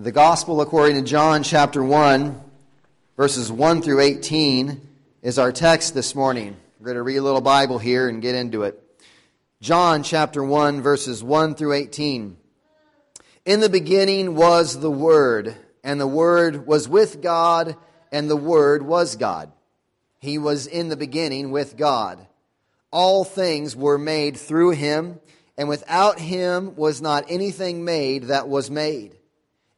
The Gospel according to John chapter 1, verses 1 through 18, is our text this morning. We're going to read a little Bible here and get into it. John chapter 1, verses 1 through 18. In the beginning was the Word, and the Word was with God, and the Word was God. He was in the beginning with God. All things were made through him, and without him was not anything made that was made.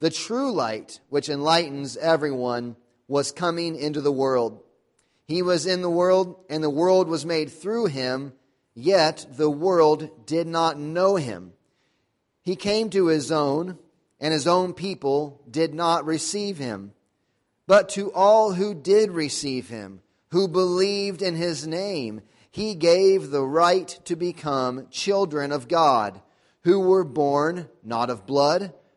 The true light, which enlightens everyone, was coming into the world. He was in the world, and the world was made through him, yet the world did not know him. He came to his own, and his own people did not receive him. But to all who did receive him, who believed in his name, he gave the right to become children of God, who were born not of blood,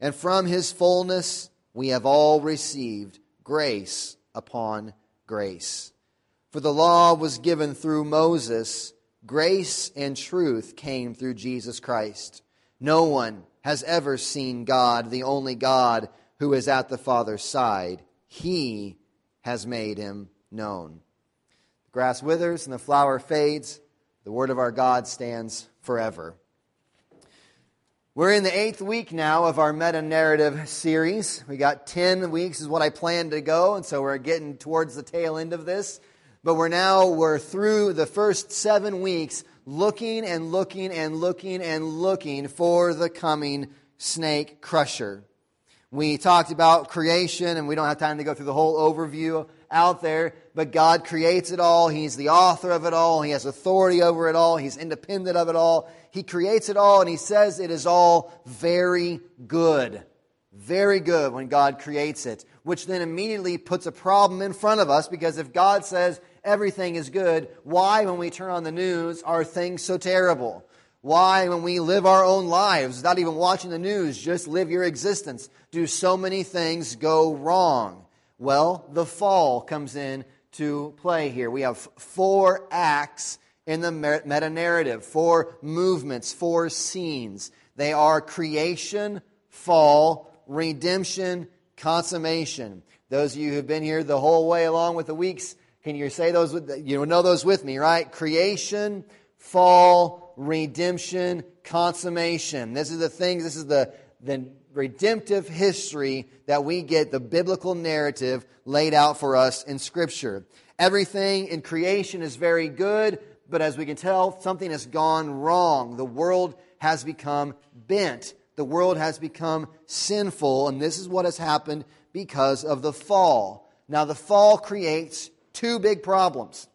and from his fullness we have all received grace upon grace. For the law was given through Moses, grace and truth came through Jesus Christ. No one has ever seen God, the only God who is at the Father's side. He has made him known. The grass withers and the flower fades. The word of our God stands forever. We're in the eighth week now of our meta narrative series. We got 10 weeks is what I planned to go, and so we're getting towards the tail end of this. But we're now, we're through the first seven weeks looking and looking and looking and looking for the coming snake crusher. We talked about creation, and we don't have time to go through the whole overview out there, but God creates it all. He's the author of it all. He has authority over it all. He's independent of it all. He creates it all, and He says it is all very good. Very good when God creates it, which then immediately puts a problem in front of us because if God says everything is good, why, when we turn on the news, are things so terrible? Why, when we live our own lives, without even watching the news, just live your existence, do so many things go wrong? Well, the fall comes in to play here. We have four acts in the meta narrative, four movements, four scenes. They are creation, fall, redemption, consummation. Those of you who've been here the whole way along with the weeks, can you say those? With, you know those with me, right? Creation, fall, redemption, consummation. This is the thing. This is the the redemptive history that we get, the biblical narrative laid out for us in Scripture. Everything in creation is very good, but as we can tell, something has gone wrong. The world has become bent. The world has become sinful, and this is what has happened because of the fall. Now, the fall creates two big problems.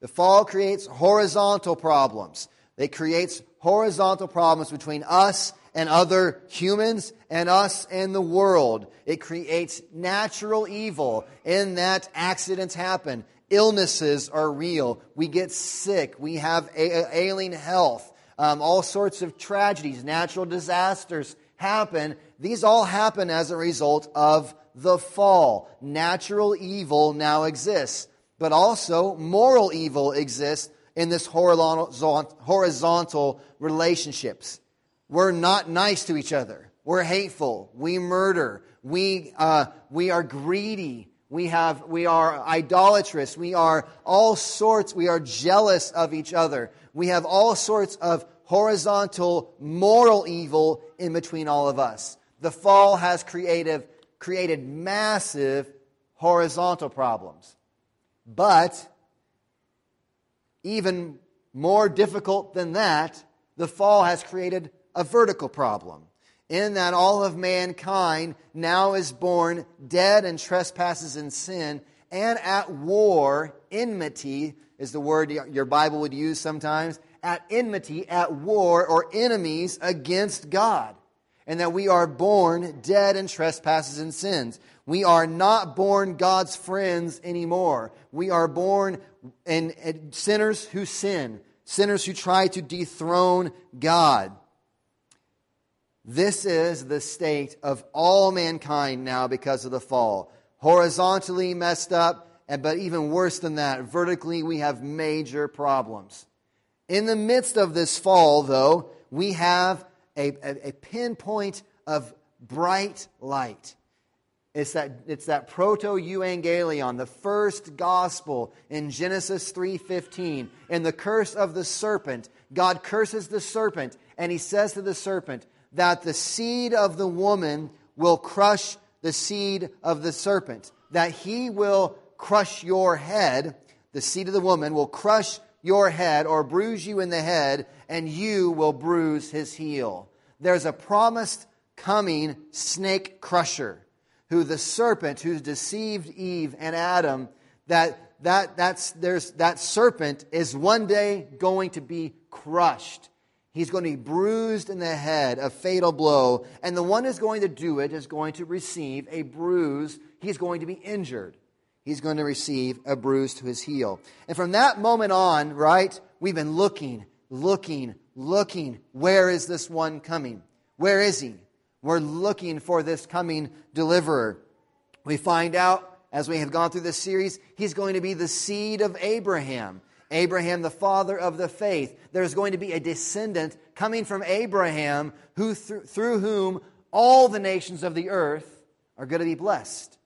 The fall creates horizontal problems. It creates horizontal problems between us and other humans and us and the world. It creates natural evil in that accidents happen. Illnesses are real. We get sick. We have ailing health. Um, all sorts of tragedies, natural disasters happen. These all happen as a result of the fall. Natural evil now exists, but also moral evil exists in this horizontal relationships. We're not nice to each other. We're hateful. We murder. We, uh, we are greedy. We, have, we are idolatrous. We are all sorts. We are jealous of each other. We have all sorts of horizontal moral evil in between all of us. The fall has creative, created massive horizontal problems. But even more difficult than that, the fall has created a vertical problem. In that all of mankind now is born dead in trespasses and sin and at war, enmity is the word your Bible would use sometimes, at enmity, at war, or enemies against God. And that we are born dead in trespasses and sins. We are not born God's friends anymore. We are born in, in sinners who sin, sinners who try to dethrone God. This is the state of all mankind now because of the fall. Horizontally messed up, and, but even worse than that, vertically we have major problems. In the midst of this fall, though, we have a, a, a pinpoint of bright light. It's that, it's that proto-evangelion, the first gospel in Genesis 3.15. In the curse of the serpent, God curses the serpent, and he says to the serpent that the seed of the woman will crush the seed of the serpent, that he will crush your head, the seed of the woman will crush your head or bruise you in the head, and you will bruise his heel. There's a promised coming snake crusher who the serpent who deceived Eve and Adam, that, that, that's, there's, that serpent is one day going to be crushed. He's going to be bruised in the head, a fatal blow. And the one who's going to do it is going to receive a bruise. He's going to be injured. He's going to receive a bruise to his heel. And from that moment on, right, we've been looking, looking, looking. Where is this one coming? Where is he? We're looking for this coming deliverer. We find out as we have gone through this series, he's going to be the seed of Abraham. Abraham, the father of the faith. There's going to be a descendant coming from Abraham who, through, through whom all the nations of the earth are going to be blessed.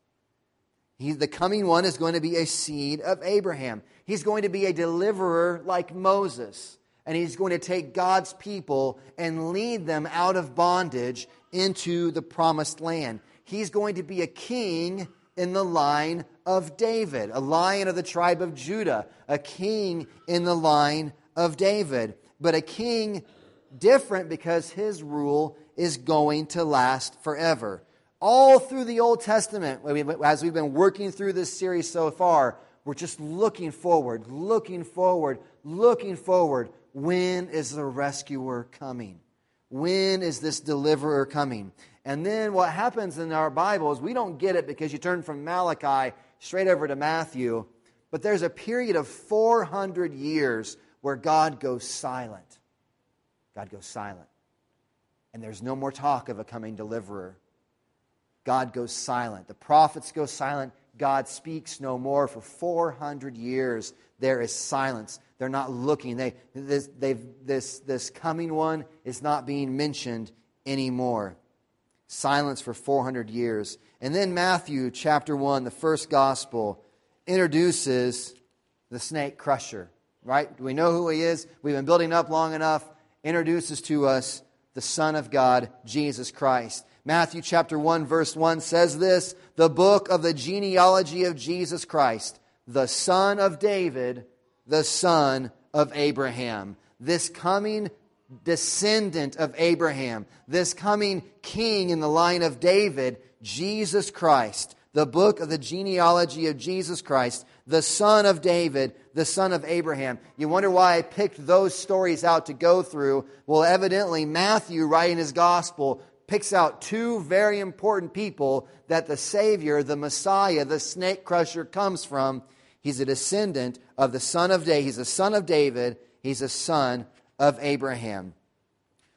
He, the coming one is going to be a seed of Abraham. He's going to be a deliverer like Moses. And he's going to take God's people and lead them out of bondage into the promised land. He's going to be a king in the line of David, a lion of the tribe of Judah, a king in the line of David, but a king different because his rule is going to last forever. All through the Old Testament, as we've been working through this series so far, we're just looking forward, looking forward, looking forward. When is the rescuer coming? When is this deliverer coming? And then what happens in our Bible is we don't get it because you turn from Malachi straight over to Matthew, but there's a period of 400 years where God goes silent. God goes silent. And there's no more talk of a coming deliverer. God goes silent. The prophets go silent. God speaks no more. For 400 years, there is silence. They're not looking. They, this, this, this coming one is not being mentioned anymore. Silence for 400 years. And then Matthew chapter 1, the first gospel, introduces the snake crusher, right? Do we know who he is? We've been building up long enough. Introduces to us the Son of God, Jesus Christ. Matthew chapter 1, verse 1 says this the book of the genealogy of Jesus Christ, the son of David, the son of Abraham. This coming descendant of Abraham, this coming king in the line of David, Jesus Christ, the book of the genealogy of Jesus Christ, the son of David, the son of Abraham. You wonder why I picked those stories out to go through? Well, evidently, Matthew, writing his gospel, picks out two very important people that the Savior, the Messiah, the snake crusher comes from. He's a descendant of the son of David. He's a son of David. He's a son of Abraham.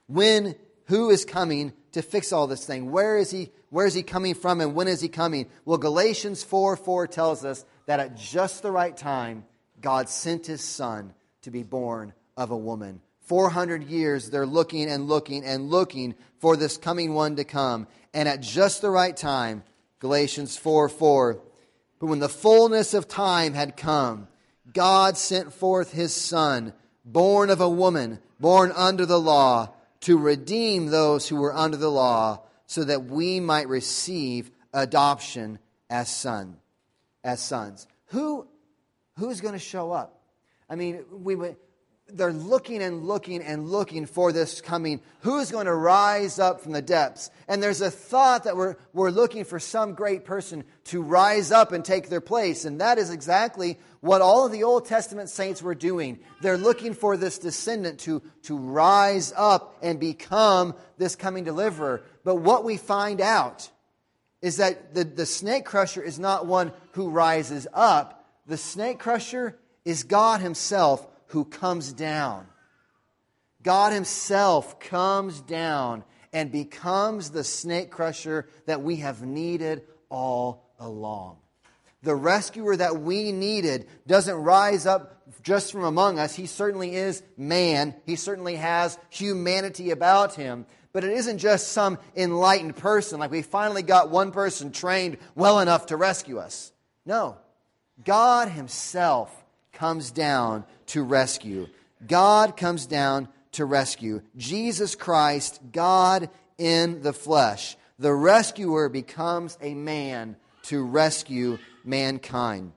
When, who is coming to fix all this thing? Where is he, where is he coming from and when is he coming? Well, Galatians 4 4 tells us that at just the right time, God sent his son to be born of a woman. 400 years, they're looking and looking and looking for this coming one to come. And at just the right time, Galatians 4 4, but when the fullness of time had come, God sent forth his Son, born of a woman, born under the law, to redeem those who were under the law, so that we might receive adoption as son, as sons. Who, who's going to show up? I mean, we went, they're looking and looking and looking for this coming. Who's going to rise up from the depths? And there's a thought that we're, we're looking for some great person to rise up and take their place. And that is exactly what all of the Old Testament saints were doing. They're looking for this descendant to, to rise up and become this coming deliverer. But what we find out is that the, the snake crusher is not one who rises up. The snake crusher is God Himself who comes down. God Himself comes down and becomes the snake crusher that we have needed all along. The rescuer that we needed doesn't rise up just from among us. He certainly is man, he certainly has humanity about him. But it isn't just some enlightened person, like we finally got one person trained well enough to rescue us. No. God Himself comes down to rescue. God comes down to rescue. Jesus Christ, God in the flesh. The rescuer becomes a man to rescue mankind.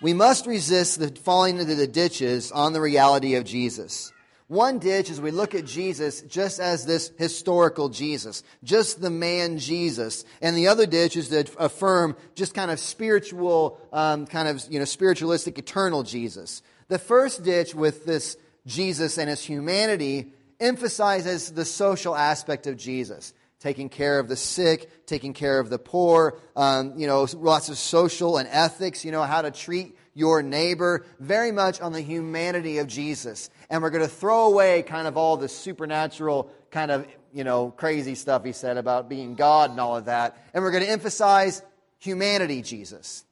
We must resist the falling into the ditches on the reality of Jesus. One ditch is we look at Jesus just as this historical Jesus, just the man Jesus. And the other ditch is to affirm just kind of spiritual, um, kind of, you know, spiritualistic, eternal Jesus. The first ditch with this Jesus and his humanity emphasizes the social aspect of Jesus taking care of the sick, taking care of the poor, um, you know, lots of social and ethics, you know, how to treat your neighbor, very much on the humanity of Jesus. And we're going to throw away kind of all the supernatural, kind of, you know, crazy stuff he said about being God and all of that. And we're going to emphasize humanity, Jesus.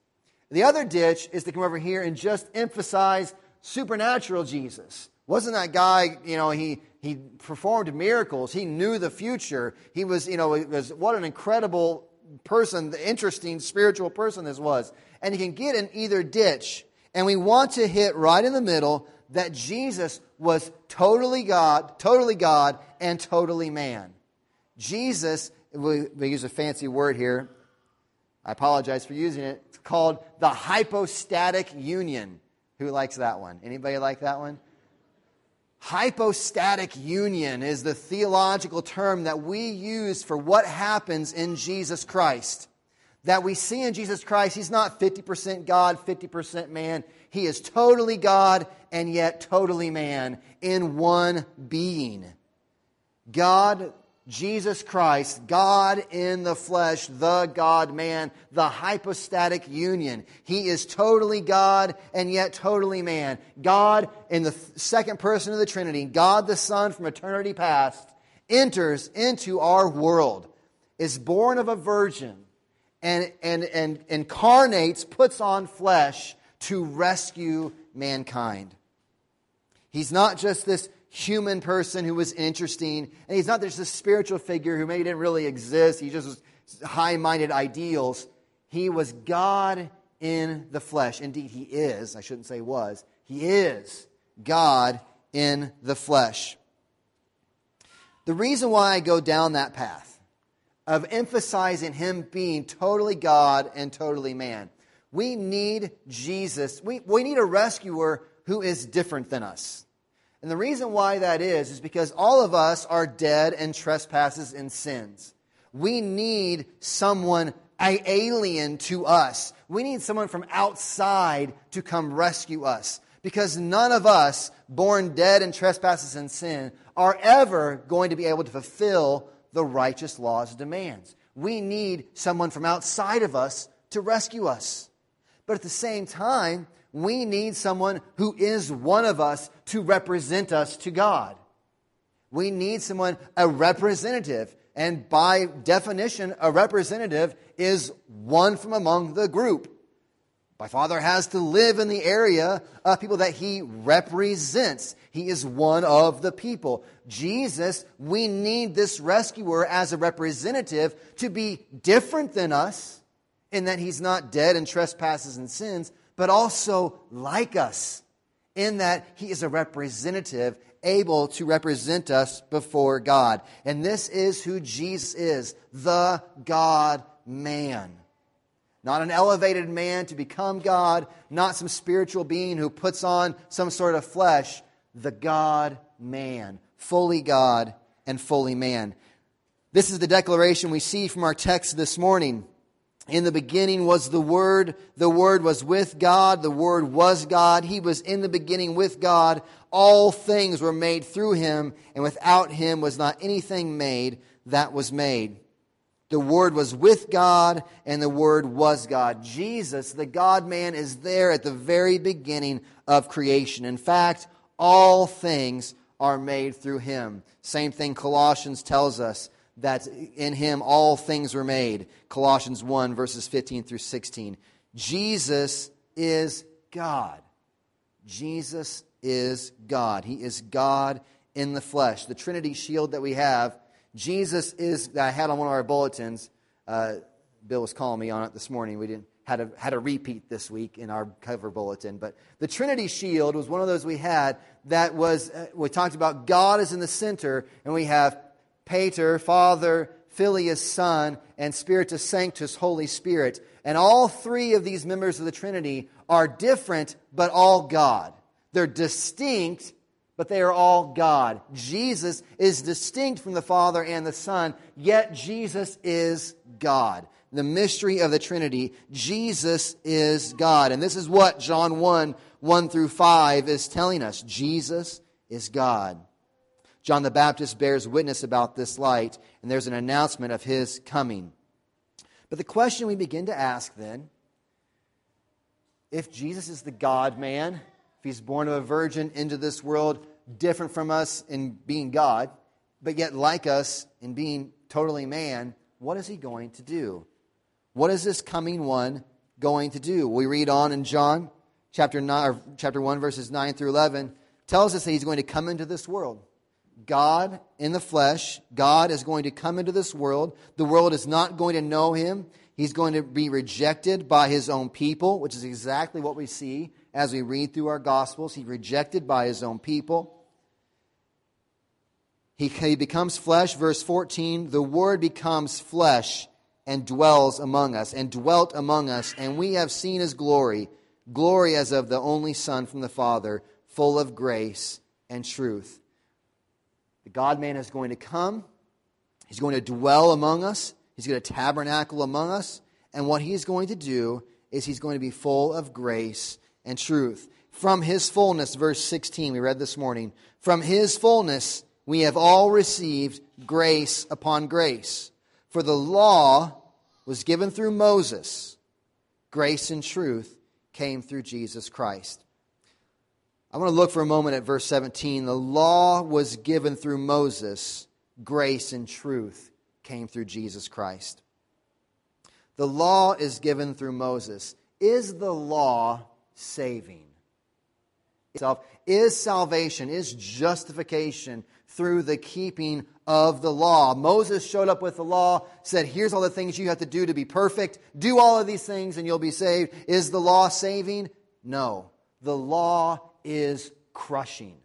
The other ditch is to come over here and just emphasize supernatural Jesus. Wasn't that guy, you know, he, he performed miracles. He knew the future. He was, you know, was, what an incredible person, the interesting spiritual person this was and you can get in either ditch. And we want to hit right in the middle that Jesus was totally God, totally God, and totally man. Jesus, we, we use a fancy word here. I apologize for using it. It's called the hypostatic union. Who likes that one? Anybody like that one? Hypostatic union is the theological term that we use for what happens in Jesus Christ that we see in Jesus Christ, he's not 50% God, 50% man. He is totally God and yet totally man in one being. God, Jesus Christ, God in the flesh, the God man, the hypostatic union. He is totally God and yet totally man. God in the second person of the Trinity, God the Son from eternity past, enters into our world, is born of a virgin and, and, and incarnates, puts on flesh to rescue mankind. He's not just this human person who was interesting, and he's not just a spiritual figure who maybe didn't really exist. He just was high minded ideals. He was God in the flesh. Indeed, he is. I shouldn't say was. He is God in the flesh. The reason why I go down that path of emphasizing him being totally God and totally man. We need Jesus. We, we need a rescuer who is different than us. And the reason why that is, is because all of us are dead in trespasses and sins. We need someone alien to us. We need someone from outside to come rescue us. Because none of us, born dead in trespasses and sin, are ever going to be able to fulfill the righteous law's demands. We need someone from outside of us to rescue us. But at the same time, we need someone who is one of us to represent us to God. We need someone, a representative. And by definition, a representative is one from among the group. My father has to live in the area of people that he represents. He is one of the people. Jesus, we need this rescuer as a representative to be different than us in that he's not dead in trespasses and sins, but also like us in that he is a representative able to represent us before God. And this is who Jesus is, the God man. Not an elevated man to become God, not some spiritual being who puts on some sort of flesh. The God man, fully God and fully man. This is the declaration we see from our text this morning. In the beginning was the Word. The Word was with God. The Word was God. He was in the beginning with God. All things were made through him, and without him was not anything made that was made. The Word was with God, and the Word was God. Jesus, the God man, is there at the very beginning of creation. In fact, all things are made through him. Same thing Colossians tells us that in him all things were made. Colossians 1, verses 15 through 16. Jesus is God. Jesus is God. He is God in the flesh. The Trinity shield that we have, Jesus is, I had on one of our bulletins. Uh, Bill was calling me on it this morning. We didn't had a, had a repeat this week in our cover bulletin. But the Trinity shield was one of those we had that was, uh, we talked about God is in the center, and we have Pater, Father, Filius, Son, and Spiritus Sanctus, Holy Spirit. And all three of these members of the Trinity are different, but all God. They're distinct, but they are all God. Jesus is distinct from the Father and the Son, yet Jesus is God. The mystery of the Trinity, Jesus is God. And this is what John 1 1 through 5 is telling us Jesus is God. John the Baptist bears witness about this light, and there's an announcement of his coming. But the question we begin to ask then if Jesus is the God man, if he's born of a virgin into this world, different from us in being God, but yet like us in being totally man, what is he going to do? What is this coming one going to do? We read on in John chapter, 9, chapter 1, verses 9 through 11, tells us that he's going to come into this world. God in the flesh, God is going to come into this world. The world is not going to know him. He's going to be rejected by his own people, which is exactly what we see as we read through our Gospels. He's rejected by his own people. He, he becomes flesh, verse 14. The Word becomes flesh and dwells among us, and dwelt among us, and we have seen his glory, glory as of the only Son from the Father, full of grace and truth. The God man is going to come. He's going to dwell among us. He's going to tabernacle among us. And what he's going to do is he's going to be full of grace and truth. From his fullness, verse 16, we read this morning, from his fullness we have all received grace upon grace. For the law was given through Moses, grace and truth came through Jesus Christ. I want to look for a moment at verse 17. The law was given through Moses, grace and truth came through Jesus Christ. The law is given through Moses. Is the law saving? Itself Is salvation, is justification through the keeping of the law? Moses showed up with the law, said, Here's all the things you have to do to be perfect. Do all of these things and you'll be saved. Is the law saving? No. The law is crushing.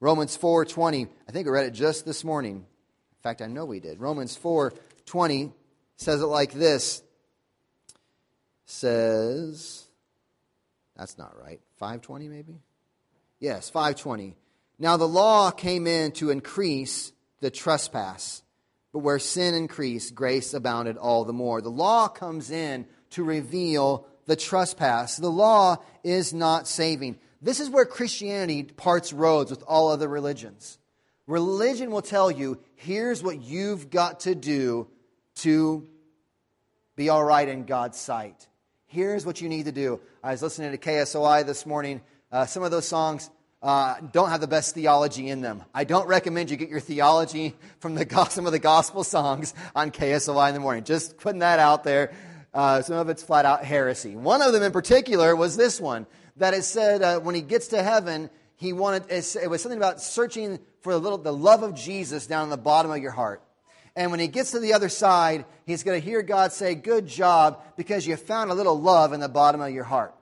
Romans 4:20, I think I read it just this morning. In fact, I know we did. Romans 4:20 says it like this. Says That's not right. 520 maybe? Yes, 520. Now the law came in to increase the trespass, but where sin increased, grace abounded all the more. The law comes in to reveal the trespass. The law is not saving. This is where Christianity parts roads with all other religions. Religion will tell you here's what you've got to do to be all right in God's sight. Here's what you need to do. I was listening to KSOI this morning. Uh, some of those songs uh, don't have the best theology in them. I don't recommend you get your theology from the, some of the gospel songs on KSOI in the morning. Just putting that out there. Uh, some of it's flat out heresy. One of them in particular was this one that it said uh, when he gets to heaven, he wanted, it was something about searching for the, little, the love of Jesus down in the bottom of your heart. And when he gets to the other side, he's going to hear God say, Good job, because you found a little love in the bottom of your heart.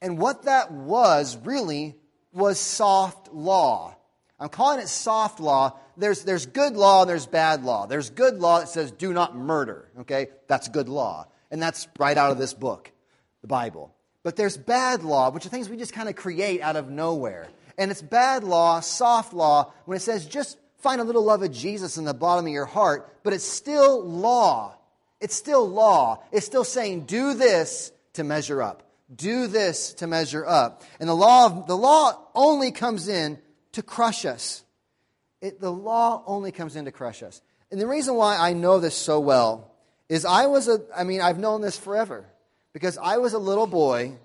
And what that was really was soft law. I'm calling it soft law. There's, there's good law and there's bad law. There's good law that says do not murder, okay? That's good law. And that's right out of this book, the Bible. But there's bad law, which are things we just kind of create out of nowhere. And it's bad law, soft law, when it says just find a little love of Jesus in the bottom of your heart, but it's still law. It's still law. It's still saying do this to measure up. Do this to measure up. And the law, of, the law only comes in to crush us. It, the law only comes in to crush us. And the reason why I know this so well is I was a, I mean, I've known this forever because I was a little boy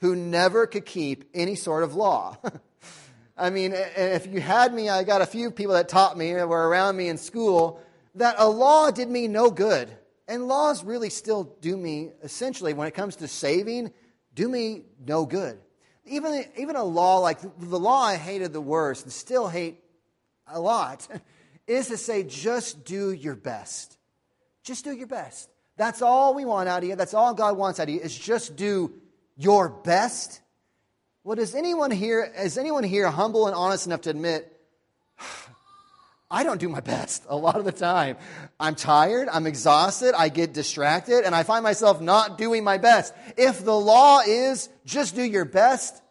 who never could keep any sort of law. I mean, if you had me, I got a few people that taught me that were around me in school that a law did me no good. And laws really still do me, essentially, when it comes to saving, do me no good. Even, even a law like the law I hated the worst and still hate a lot is to say, just do your best. Just do your best. That's all we want out of you. That's all God wants out of you is just do your best. Well, does anyone here, is anyone here humble and honest enough to admit, I don't do my best a lot of the time. I'm tired, I'm exhausted, I get distracted, and I find myself not doing my best. If the law is just do your best,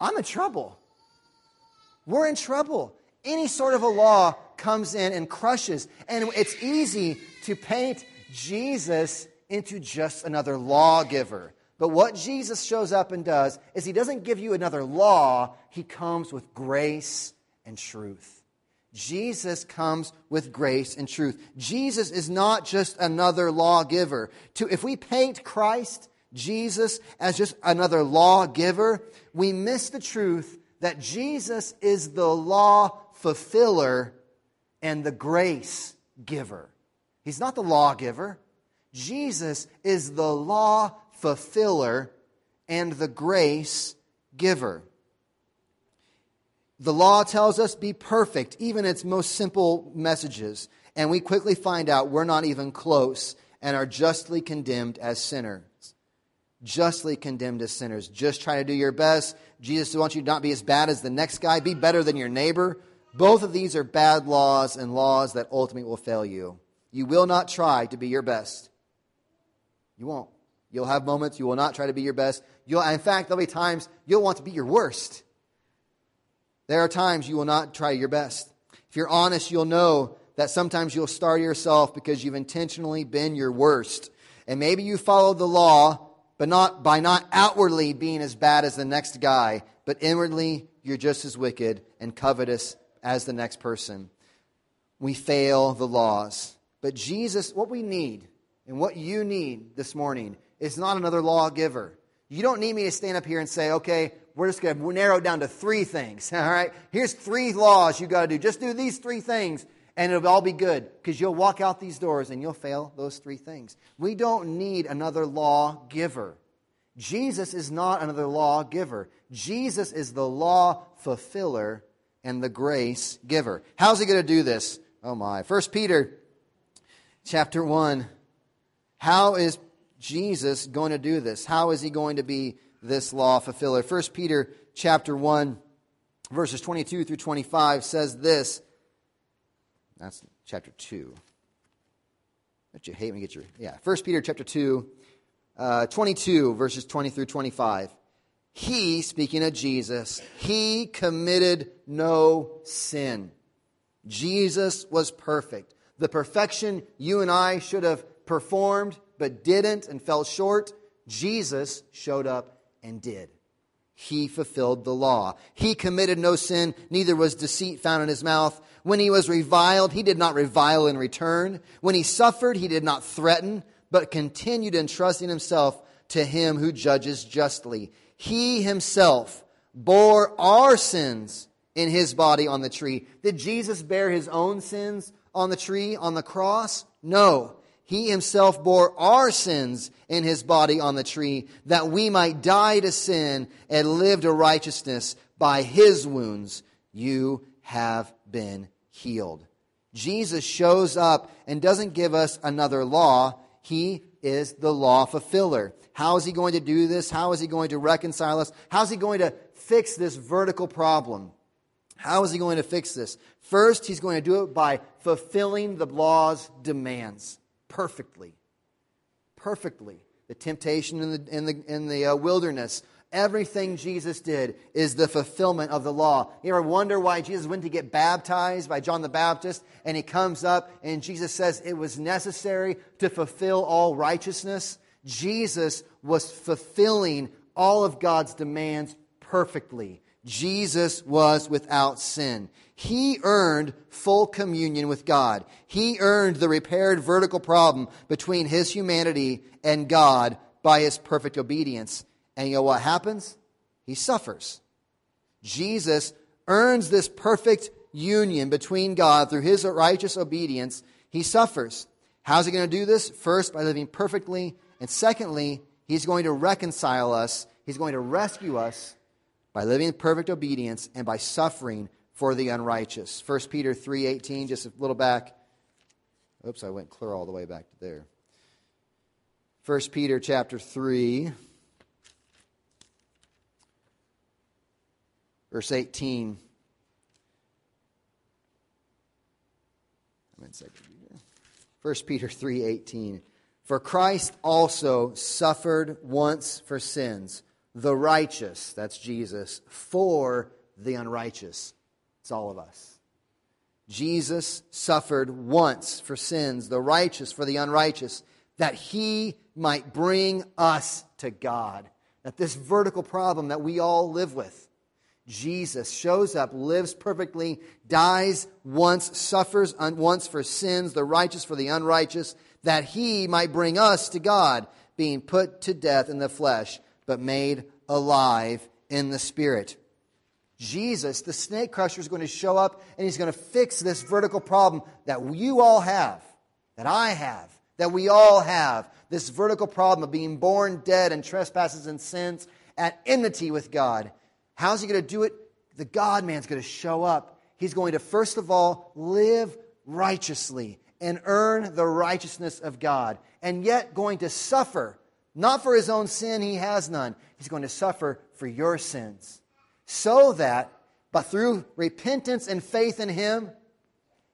I'm in trouble. We're in trouble. Any sort of a law comes in and crushes, and it's easy to paint Jesus into just another lawgiver. But what Jesus shows up and does is he doesn't give you another law, he comes with grace and truth. Jesus comes with grace and truth. Jesus is not just another lawgiver. If we paint Christ, Jesus, as just another lawgiver, we miss the truth that Jesus is the law fulfiller and the grace giver. He's not the lawgiver. Jesus is the law fulfiller and the grace giver. The law tells us be perfect, even its most simple messages. And we quickly find out we're not even close and are justly condemned as sinners. Justly condemned as sinners. Just try to do your best. Jesus wants you to not be as bad as the next guy. Be better than your neighbor. Both of these are bad laws and laws that ultimately will fail you. You will not try to be your best. You won't. You'll have moments you will not try to be your best. You'll, in fact, there'll be times you'll want to be your worst. There are times you will not try your best. If you're honest, you'll know that sometimes you'll star yourself because you've intentionally been your worst. And maybe you followed the law, but not by not outwardly being as bad as the next guy, but inwardly you're just as wicked and covetous as the next person. We fail the laws. But Jesus, what we need and what you need this morning is not another lawgiver. You don't need me to stand up here and say, okay, we're just going to narrow it down to three things. All right? Here's three laws you got to do. Just do these three things, and it'll all be good because you'll walk out these doors and you'll fail those three things. We don't need another law giver. Jesus is not another law giver. Jesus is the law fulfiller and the grace giver. How's he going to do this? Oh my. First Peter chapter 1. How is Jesus going to do this? How is he going to be this law fulfiller. 1 Peter chapter 1 verses 22 through 25 says this. That's chapter 2. Don't you hate me get your yeah. 1 Peter chapter 2 uh, 22 verses 20 through 25. He, speaking of Jesus, he committed no sin. Jesus was perfect. The perfection you and I should have performed but didn't and fell short, Jesus showed up and did. He fulfilled the law. He committed no sin, neither was deceit found in his mouth. When he was reviled, he did not revile in return. When he suffered, he did not threaten, but continued entrusting himself to him who judges justly. He himself bore our sins in his body on the tree. Did Jesus bear his own sins on the tree, on the cross? No. He himself bore our sins in his body on the tree, that we might die to sin and live to righteousness. By his wounds you have been healed. Jesus shows up and doesn't give us another law. He is the law fulfiller. How is he going to do this? How is he going to reconcile us? How is he going to fix this vertical problem? How is he going to fix this? First, he's going to do it by fulfilling the law's demands perfectly. Perfectly. The temptation in the, in the, in the uh, wilderness, everything Jesus did is the fulfillment of the law. You ever wonder why Jesus went to get baptized by John the Baptist and he comes up and Jesus says it was necessary to fulfill all righteousness? Jesus was fulfilling all of God's demands perfectly. Jesus was without sin. He earned full communion with God. He earned the repaired vertical problem between his humanity and God by his perfect obedience. And you know what happens? He suffers. Jesus earns this perfect union between God through his righteous obedience. He suffers. How's he going to do this? First, by living perfectly. And secondly, he's going to reconcile us. He's going to rescue us by living in perfect obedience and by suffering for the unrighteous. 1 Peter 3:18 just a little back. Oops, I went clear all the way back to there. 1 Peter chapter 3 verse 18 1 Peter 3:18 For Christ also suffered once for sins the righteous, that's Jesus, for the unrighteous. It's all of us. Jesus suffered once for sins, the righteous for the unrighteous, that he might bring us to God. That this vertical problem that we all live with, Jesus shows up, lives perfectly, dies once, suffers once for sins, the righteous for the unrighteous, that he might bring us to God, being put to death in the flesh but made alive in the Spirit. Jesus, the snake crusher, is going to show up and he's going to fix this vertical problem that you all have, that I have, that we all have. This vertical problem of being born dead in trespasses and sins at enmity with God. How's he going to do it? The God man's going to show up. He's going to, first of all, live righteously and earn the righteousness of God, and yet going to suffer not for his own sin, he has none. He's going to suffer for your sins. So that, but through repentance and faith in him,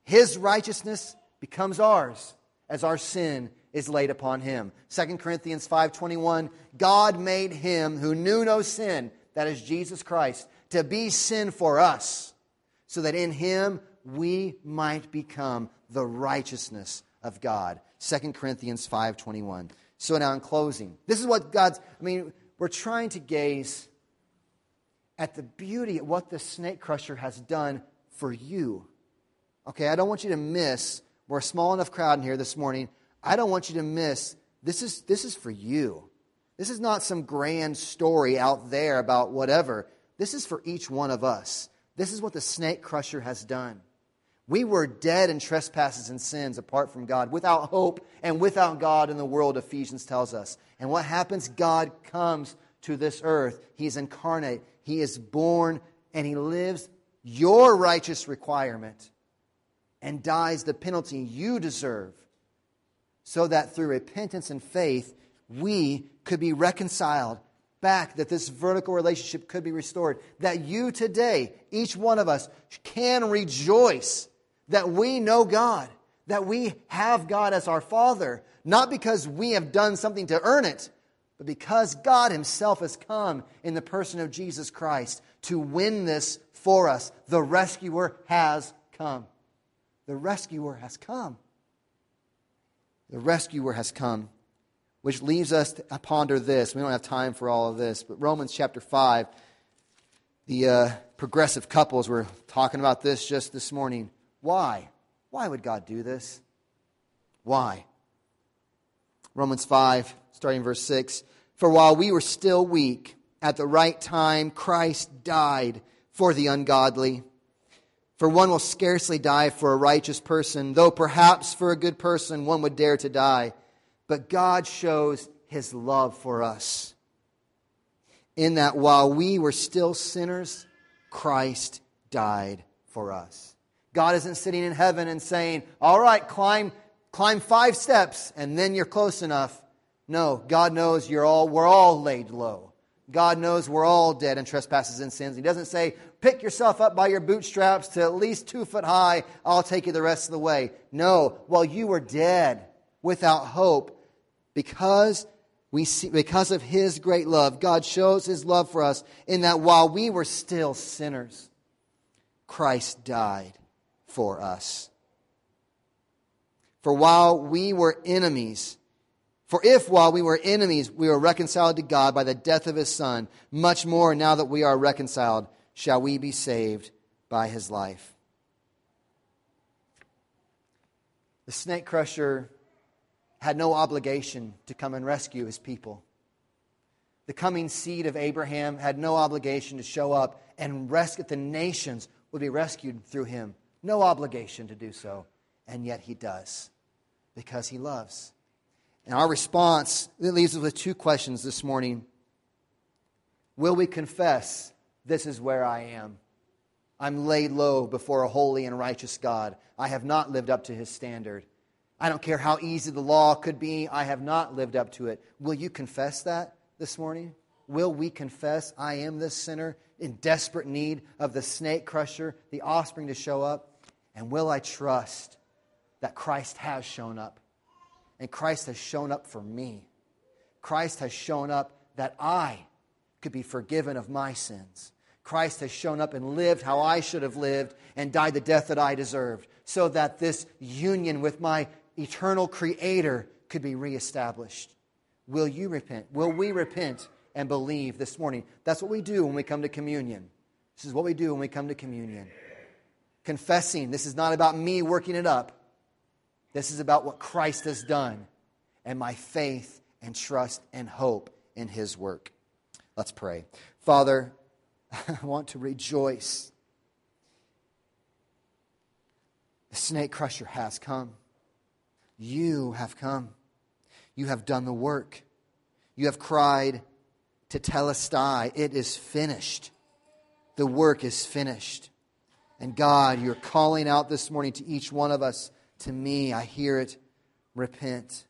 his righteousness becomes ours as our sin is laid upon him. 2 Corinthians 5:21 God made him who knew no sin that is Jesus Christ to be sin for us so that in him we might become the righteousness of God. 2 Corinthians 5:21 so now, in closing, this is what God's, I mean, we're trying to gaze at the beauty of what the snake crusher has done for you. Okay, I don't want you to miss, we're a small enough crowd in here this morning. I don't want you to miss, this is, this is for you. This is not some grand story out there about whatever. This is for each one of us. This is what the snake crusher has done. We were dead in trespasses and sins apart from God, without hope and without God in the world, Ephesians tells us. And what happens? God comes to this earth. He is incarnate. He is born and he lives your righteous requirement and dies the penalty you deserve so that through repentance and faith we could be reconciled back, that this vertical relationship could be restored, that you today, each one of us, can rejoice that we know God, that we have God as our Father, not because we have done something to earn it, but because God Himself has come in the person of Jesus Christ to win this for us. The rescuer has come. The rescuer has come. The rescuer has come. Which leaves us to ponder this. We don't have time for all of this, but Romans chapter 5, the uh, progressive couples were talking about this just this morning. Why? Why would God do this? Why? Romans 5, starting verse 6. For while we were still weak, at the right time Christ died for the ungodly. For one will scarcely die for a righteous person, though perhaps for a good person one would dare to die. But God shows his love for us. In that while we were still sinners, Christ died for us. God isn't sitting in heaven and saying, All right, climb, climb five steps and then you're close enough. No, God knows you're all, we're all laid low. God knows we're all dead in trespasses and sins. He doesn't say, pick yourself up by your bootstraps to at least two foot high, I'll take you the rest of the way. No, while you were dead without hope, because we see, because of his great love, God shows his love for us in that while we were still sinners, Christ died for us. For while we were enemies, for if while we were enemies we were reconciled to God by the death of his Son, much more now that we are reconciled, shall we be saved by his life. The snake crusher had no obligation to come and rescue his people. The coming seed of Abraham had no obligation to show up and rescue the nations would be rescued through him. No obligation to do so. And yet he does because he loves. And our response it leaves us with two questions this morning. Will we confess, This is where I am? I'm laid low before a holy and righteous God. I have not lived up to his standard. I don't care how easy the law could be, I have not lived up to it. Will you confess that this morning? Will we confess, I am this sinner in desperate need of the snake crusher, the offspring to show up? And will I trust that Christ has shown up? And Christ has shown up for me. Christ has shown up that I could be forgiven of my sins. Christ has shown up and lived how I should have lived and died the death that I deserved, so that this union with my eternal Creator could be reestablished. Will you repent? Will we repent and believe this morning? That's what we do when we come to communion. This is what we do when we come to communion. Confessing, this is not about me working it up. This is about what Christ has done and my faith and trust and hope in his work. Let's pray. Father, I want to rejoice. The snake crusher has come. You have come. You have done the work. You have cried to tell tetelestai. It is finished. The work is finished. And God, you're calling out this morning to each one of us to me, I hear it. Repent.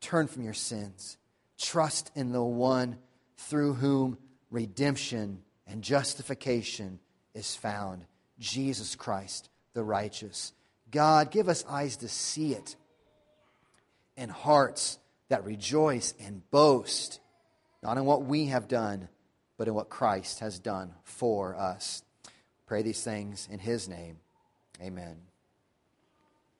Turn from your sins. Trust in the one through whom redemption and justification is found Jesus Christ, the righteous. God, give us eyes to see it and hearts that rejoice and boast, not in what we have done, but in what Christ has done for us. Pray these things in His name. Amen.